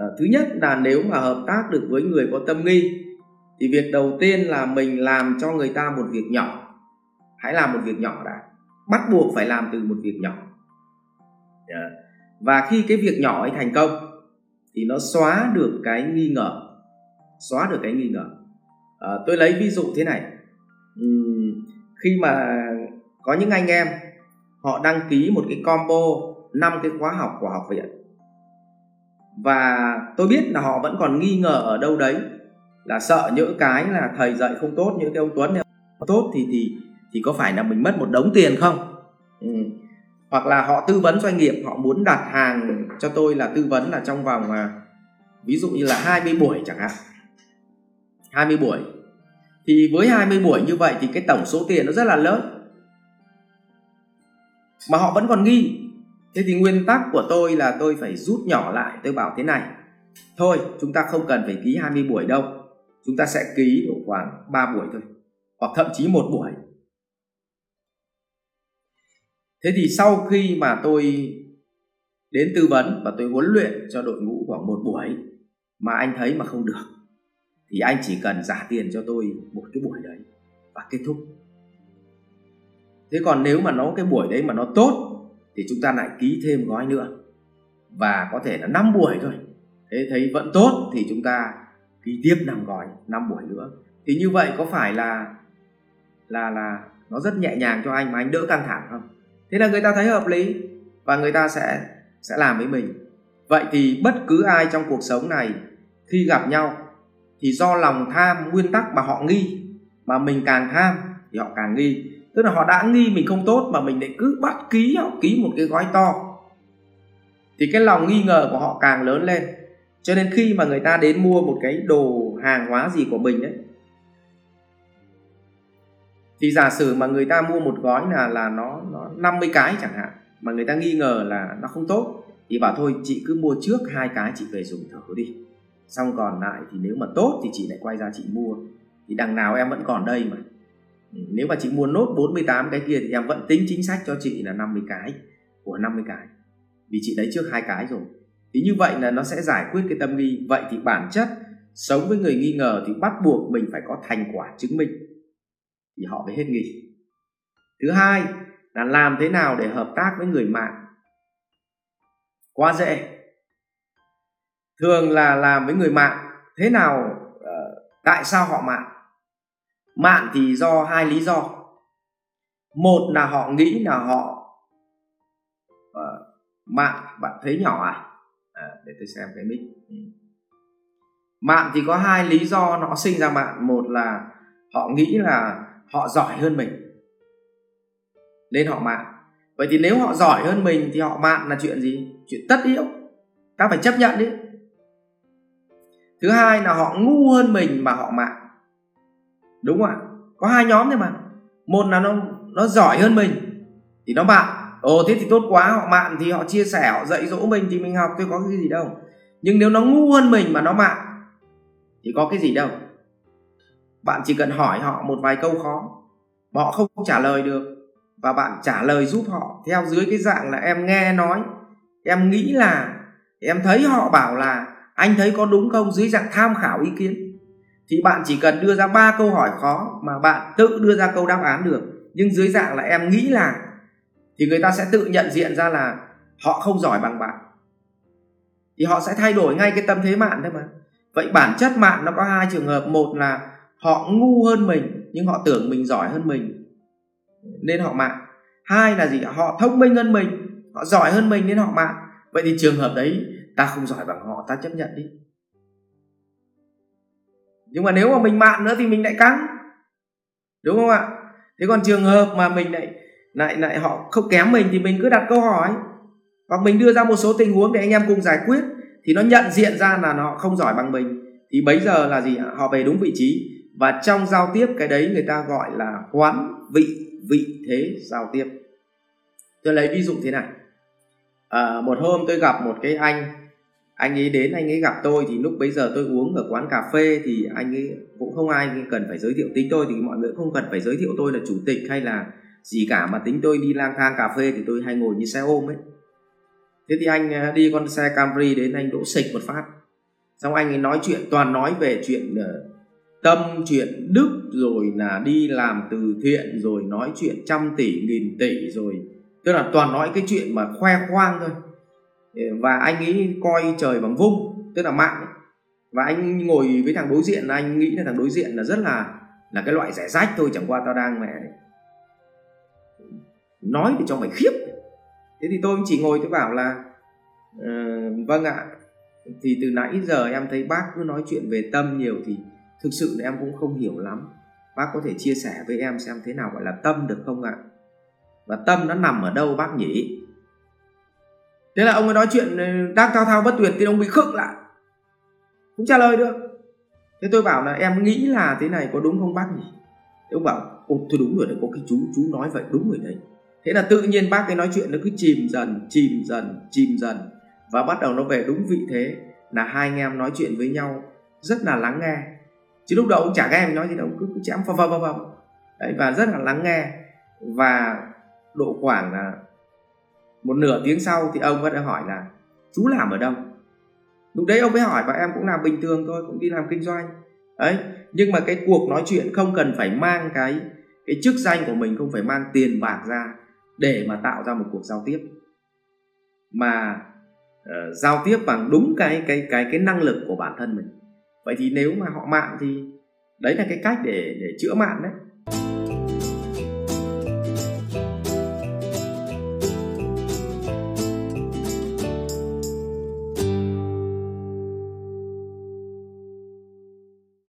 à, thứ nhất là nếu mà hợp tác được với người có tâm nghi thì việc đầu tiên là mình làm cho người ta một việc nhỏ. Hãy làm một việc nhỏ đã. Bắt buộc phải làm từ một việc nhỏ. Yeah. và khi cái việc nhỏ ấy thành công thì nó xóa được cái nghi ngờ. Xóa được cái nghi ngờ. À, tôi lấy ví dụ thế này. Uhm, khi mà có những anh em họ đăng ký một cái combo năm cái khóa học của học viện và tôi biết là họ vẫn còn nghi ngờ ở đâu đấy là sợ những cái là thầy dạy không tốt những cái ông Tuấn không tốt thì thì thì có phải là mình mất một đống tiền không? Ừ. hoặc là họ tư vấn doanh nghiệp họ muốn đặt hàng cho tôi là tư vấn là trong vòng à, ví dụ như là 20 buổi chẳng hạn. 20 buổi. Thì với 20 buổi như vậy thì cái tổng số tiền nó rất là lớn. Mà họ vẫn còn nghi thế thì nguyên tắc của tôi là tôi phải rút nhỏ lại. Tôi bảo thế này, thôi, chúng ta không cần phải ký 20 buổi đâu. Chúng ta sẽ ký độ khoảng 3 buổi thôi, hoặc thậm chí một buổi. Thế thì sau khi mà tôi đến tư vấn và tôi huấn luyện cho đội ngũ khoảng một buổi mà anh thấy mà không được, thì anh chỉ cần trả tiền cho tôi một cái buổi đấy và kết thúc. Thế còn nếu mà nó cái buổi đấy mà nó tốt thì chúng ta lại ký thêm gói nữa. Và có thể là 5 buổi thôi. Thế thấy vẫn tốt thì chúng ta ký tiếp 5 gói 5 buổi nữa. Thì như vậy có phải là là là nó rất nhẹ nhàng cho anh mà anh đỡ căng thẳng không? Thế là người ta thấy hợp lý và người ta sẽ sẽ làm với mình. Vậy thì bất cứ ai trong cuộc sống này khi gặp nhau thì do lòng tham, nguyên tắc mà họ nghi, mà mình càng tham thì họ càng nghi tức là họ đã nghi mình không tốt mà mình lại cứ bắt ký, họ ký một cái gói to. Thì cái lòng nghi ngờ của họ càng lớn lên. Cho nên khi mà người ta đến mua một cái đồ hàng hóa gì của mình ấy, thì giả sử mà người ta mua một gói là là nó nó 50 cái chẳng hạn, mà người ta nghi ngờ là nó không tốt, thì bảo thôi, chị cứ mua trước hai cái chị về dùng thử đi. Xong còn lại thì nếu mà tốt thì chị lại quay ra chị mua. Thì đằng nào em vẫn còn đây mà nếu mà chị mua nốt 48 cái kia thì em vẫn tính chính sách cho chị là 50 cái của 50 cái. Vì chị lấy trước hai cái rồi. Thì như vậy là nó sẽ giải quyết cái tâm nghi. Vậy thì bản chất sống với người nghi ngờ thì bắt buộc mình phải có thành quả chứng minh. Thì họ mới hết nghi. Thứ hai là làm thế nào để hợp tác với người mạng? Quá dễ. Thường là làm với người mạng. Thế nào uh, tại sao họ mạng? Mạn thì do hai lý do một là họ nghĩ là họ ờ, uh, mạn bạn thấy nhỏ à, à để tôi xem cái mic ừ. thì có hai lý do nó sinh ra mạn. một là họ nghĩ là họ giỏi hơn mình nên họ mạn. vậy thì nếu họ giỏi hơn mình thì họ mạn là chuyện gì chuyện tất yếu ta phải chấp nhận đi thứ hai là họ ngu hơn mình mà họ mạn đúng không ạ? Có hai nhóm thôi mà. Một là nó nó giỏi hơn mình, thì nó bạn. Ồ, thế thì tốt quá, họ bạn thì họ chia sẻ, họ dạy dỗ mình thì mình học tôi có cái gì đâu. Nhưng nếu nó ngu hơn mình mà nó bạn, thì có cái gì đâu. Bạn chỉ cần hỏi họ một vài câu khó, mà họ không trả lời được, và bạn trả lời giúp họ. Theo dưới cái dạng là em nghe nói, em nghĩ là, em thấy họ bảo là anh thấy có đúng không? Dưới dạng tham khảo ý kiến thì bạn chỉ cần đưa ra ba câu hỏi khó mà bạn tự đưa ra câu đáp án được. Nhưng dưới dạng là em nghĩ là, thì người ta sẽ tự nhận diện ra là họ không giỏi bằng bạn. Thì họ sẽ thay đổi ngay cái tâm thế mạng thôi mà. Vậy bản chất mạng nó có hai trường hợp. Một là họ ngu hơn mình, nhưng họ tưởng mình giỏi hơn mình, nên họ mạng hai là gì? Họ thông minh hơn mình, họ giỏi hơn mình, nên họ mạng vậy thì trường hợp đấy, ta không giỏi bằng họ, ta chấp nhận đi nhưng mà nếu mà mình mạn nữa thì mình lại căng đúng không ạ? Thế còn trường hợp mà mình lại lại lại họ không kém mình thì mình cứ đặt câu hỏi. Hoặc mình đưa ra một số tình huống để anh em cùng giải quyết thì nó nhận diện ra là họ không giỏi bằng mình. Thì bấy giờ là gì họ về đúng vị trí. Và trong giao tiếp cái đấy người ta gọi là hoán vị vị thế giao tiếp. Tôi lấy ví dụ thế này. À, một hôm tôi gặp một cái anh anh ấy đến, anh ấy gặp tôi thì lúc bấy giờ tôi uống ở quán cà phê thì anh ấy cũng không ai cần phải giới thiệu tính tôi thì mọi người không cần phải giới thiệu tôi là chủ tịch hay là gì cả mà tính tôi đi lang thang cà phê thì tôi hay ngồi như xe ôm ấy. Thế thì anh à, đi con xe Camry đến anh đỗ sịch một phát. Xong anh ấy nói chuyện, toàn nói về chuyện ờ, tâm, chuyện đức, rồi là đi làm từ thiện, rồi nói chuyện trăm tỷ, nghìn tỷ, rồi tức là toàn nói cái chuyện mà khoe khoang thôi và anh ấy coi trời bằng vung tức là mạng. Và anh ngồi với thằng đối diện anh nghĩ là thằng đối diện là rất là là cái loại rẻ rách thôi chẳng qua tao đang mẹ nói để cho mày khiếp. Thế thì tôi chỉ ngồi tôi bảo là uh, vâng ạ. Thì từ nãy giờ em thấy bác cứ nói chuyện về tâm nhiều thì thực sự là em cũng không hiểu lắm. Bác có thể chia sẻ với em xem thế nào gọi là tâm được không ạ? Và tâm nó nằm ở đâu bác nhỉ? Thế là ông ấy nói chuyện ừ, đang thao thao bất tuyệt thì ông bị khựng lại. Không trả lời được. Thế tôi bảo là em nghĩ là thế này có đúng không bác nhỉ? Thế ông bảo ồ thôi đúng rồi đấy có cái chú chú nói vậy đúng rồi đấy. Thế là tự nhiên bác ấy nói chuyện nó cứ chìm dần chìm dần chìm dần và bắt đầu nó về đúng vị thế là hai anh em nói chuyện với nhau rất là lắng nghe. Chứ lúc đầu ông chả nghe em nói gì đâu cứ, cứ chém phầm phầm phầm đấy và rất là lắng nghe và độ khoảng là một nửa tiếng sau thì ông vẫn hỏi là chú làm ở đâu? Lúc đấy ông mới hỏi và em cũng làm bình thường thôi cũng đi làm kinh doanh. Đấy nhưng mà cái cuộc nói chuyện không cần phải mang cái cái chức danh của mình không phải mang tiền bạc ra để mà tạo ra một cuộc giao tiếp. Mà uh, giao tiếp bằng đúng cái cái cái cái năng lực của bản thân mình. Vậy thì nếu mà họ mạng thì đấy là cái cách để để chữa mạng đấy.